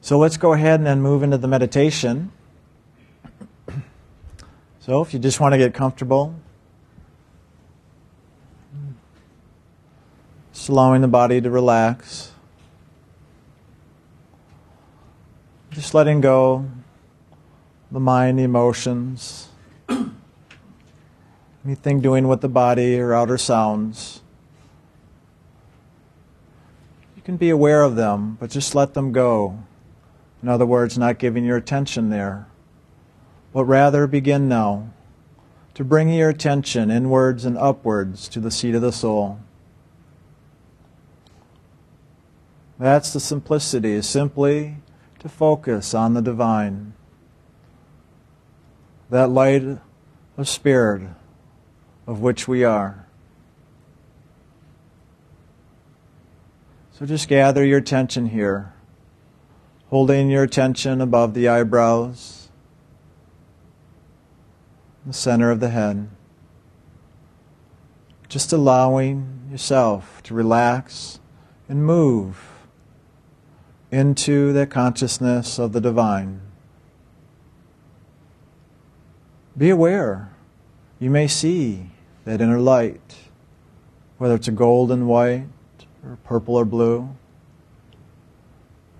So let's go ahead and then move into the meditation. So if you just want to get comfortable, just allowing the body to relax, just letting go the mind, the emotions, anything doing with the body or outer sounds. You can be aware of them, but just let them go. In other words, not giving your attention there, but rather begin now to bring your attention inwards and upwards to the seat of the soul. That's the simplicity, simply to focus on the divine. That light of spirit of which we are. So just gather your attention here, holding your attention above the eyebrows, the center of the head. Just allowing yourself to relax and move into the consciousness of the divine. Be aware. You may see that inner light, whether it's a golden white or purple or blue.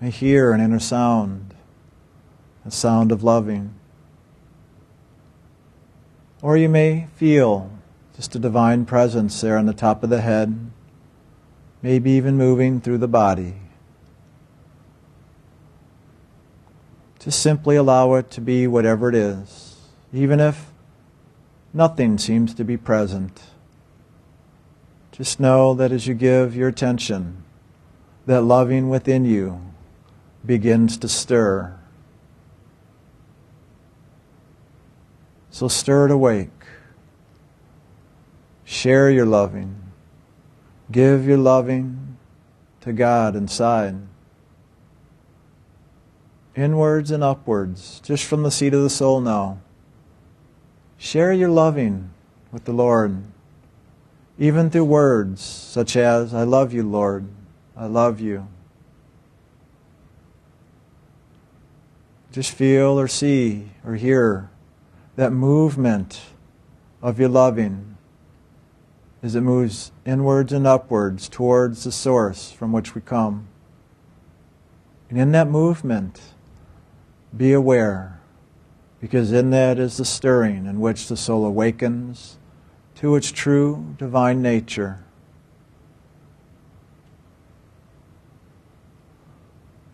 May hear an inner sound, a sound of loving. Or you may feel just a divine presence there on the top of the head, maybe even moving through the body. Just simply allow it to be whatever it is, even if nothing seems to be present. Just know that as you give your attention, that loving within you begins to stir. So stir it awake. Share your loving. Give your loving to God inside. Inwards and upwards, just from the seat of the soul now. Share your loving with the Lord even through words such as, I love you, Lord, I love you. Just feel or see or hear that movement of your loving as it moves inwards and upwards towards the source from which we come. And in that movement, be aware, because in that is the stirring in which the soul awakens to its true divine nature.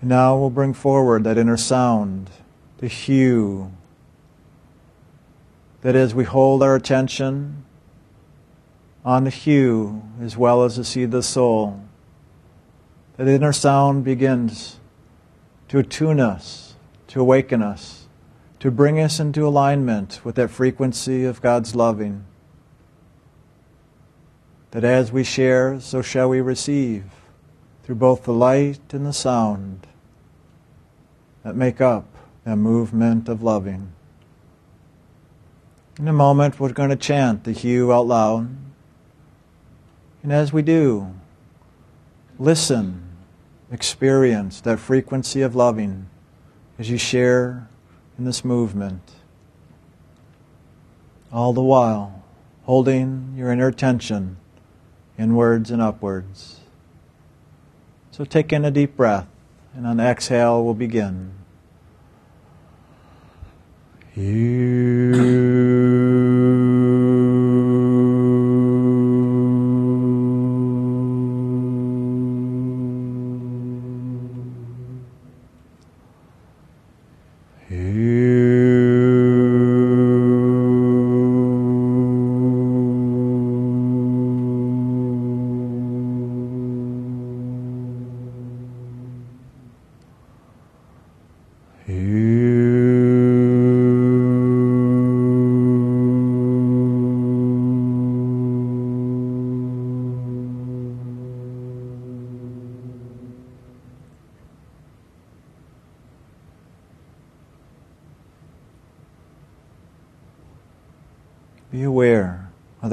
And now we'll bring forward that inner sound, the HU, that as we hold our attention on the HU as well as the seed of the soul, that inner sound begins to attune us, to awaken us, to bring us into alignment with that frequency of God's loving. That as we share, so shall we receive through both the light and the sound that make up that movement of loving. In a moment, we're going to chant the HU out loud. And as we do, listen, experience that frequency of loving as you share in this movement. All the while, holding your inner attention inwards and upwards. So take in a deep breath, and on the exhale, we'll begin. Be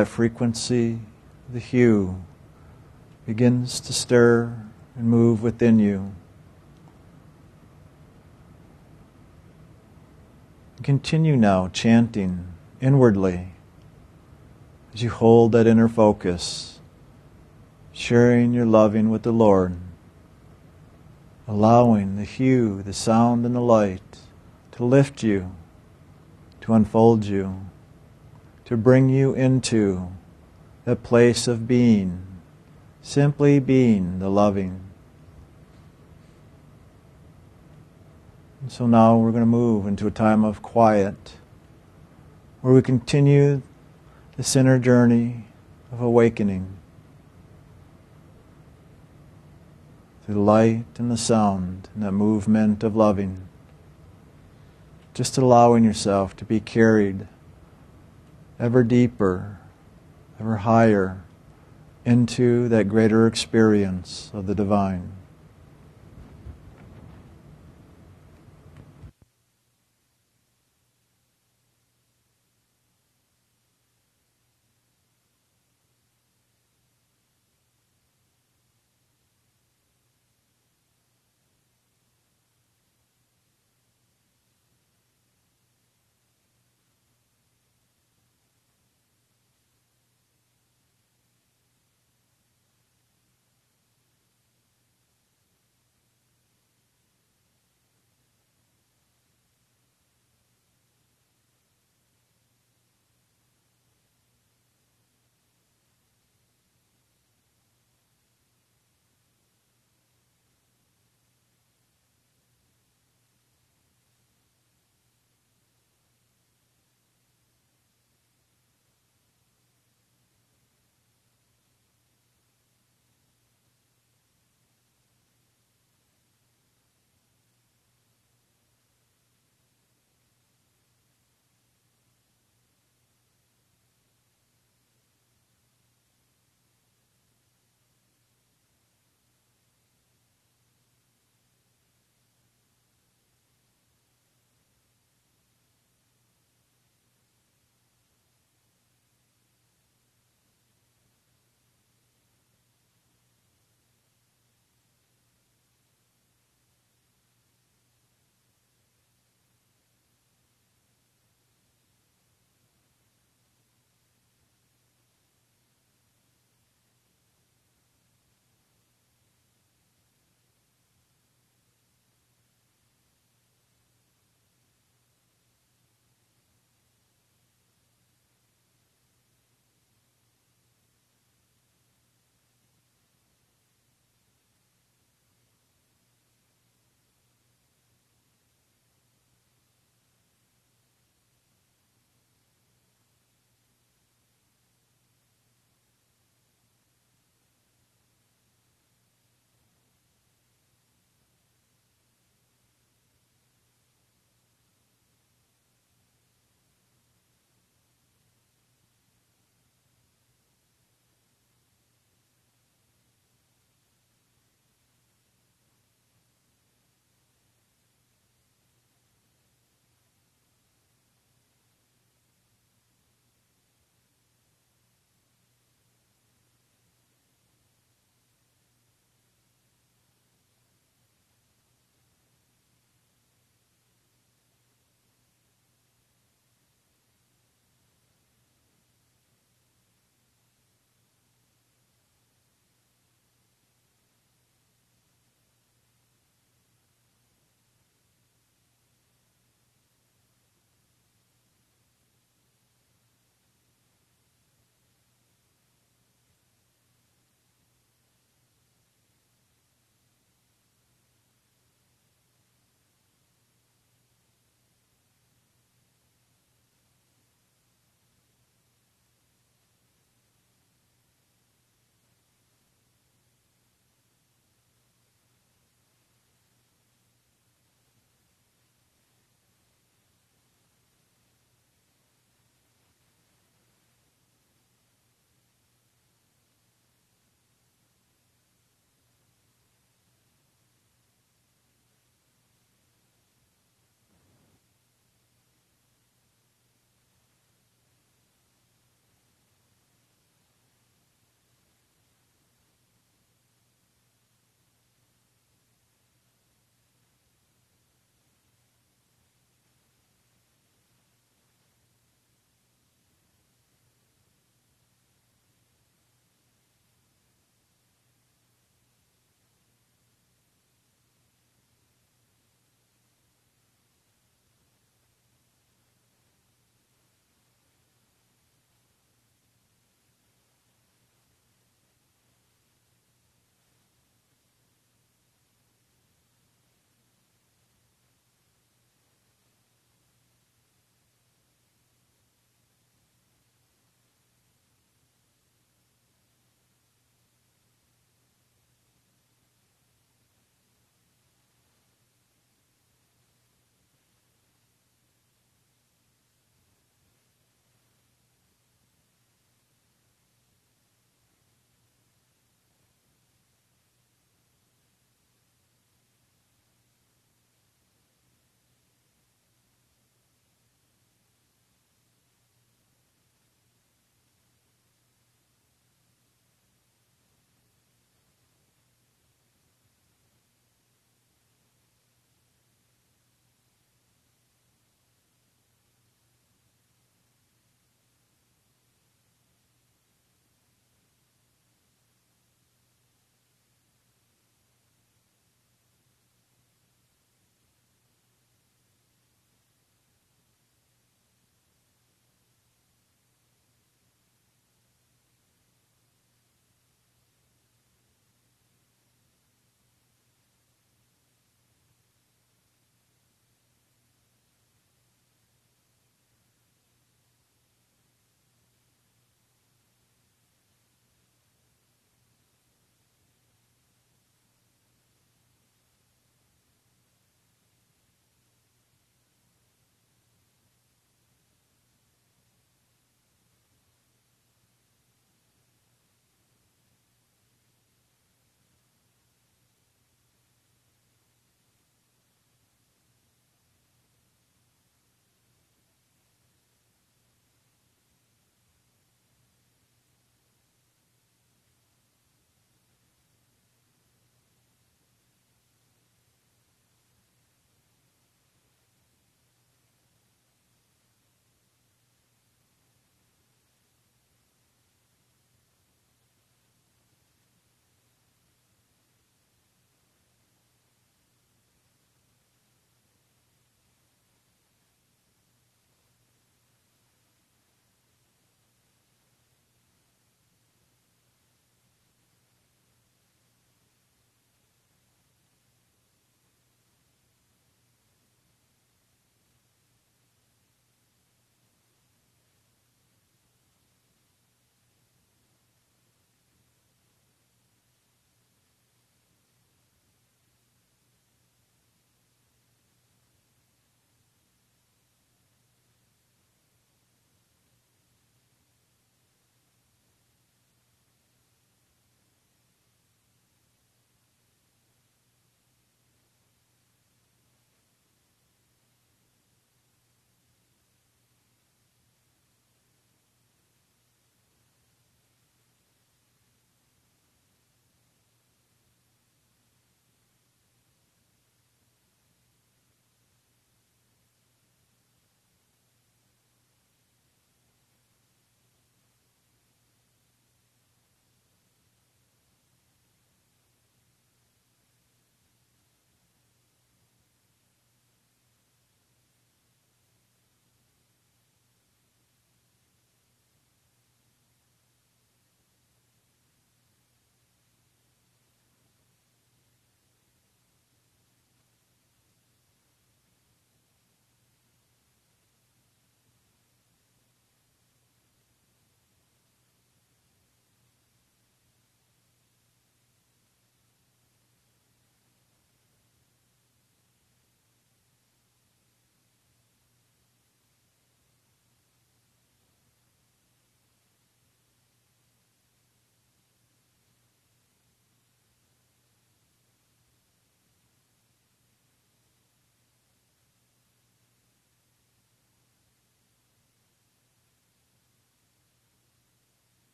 that frequency, the HU begins to stir and move within you. Continue now chanting inwardly as you hold that inner focus, sharing your loving with the Lord, allowing the HU, the sound, and the light to lift you, to unfold you, to bring you into the place of being, simply being the loving. And so now we're going to move into a time of quiet where we continue this inner journey of awakening through the light and the sound and the movement of loving. Just allowing yourself to be carried ever deeper, ever higher into that greater experience of the divine.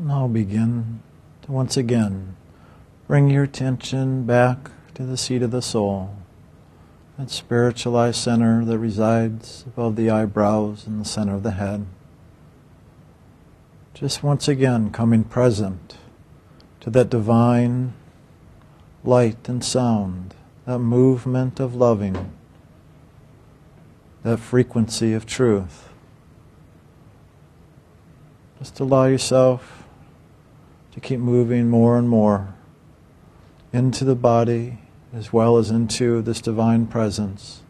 Now begin to once again bring your attention back to the seat of the soul, that spiritualized center that resides above the eyebrows in the center of the head. Just once again coming present to that divine light and sound, that movement of loving, that frequency of truth. Just allow yourself to keep moving more and more into the body as well as into this divine presence.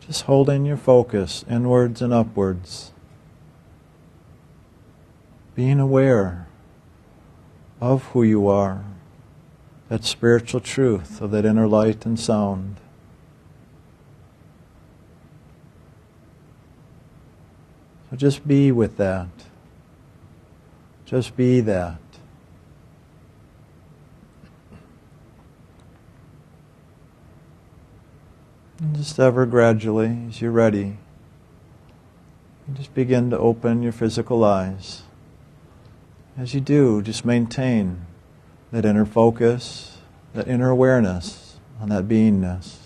Just holding your focus inwards and upwards. Being aware of who you are, that spiritual truth of that inner light and sound. So just be with that. Just be that. And just ever gradually, as you're ready, you just begin to open your physical eyes. As you do, just maintain that inner focus, that inner awareness on that beingness.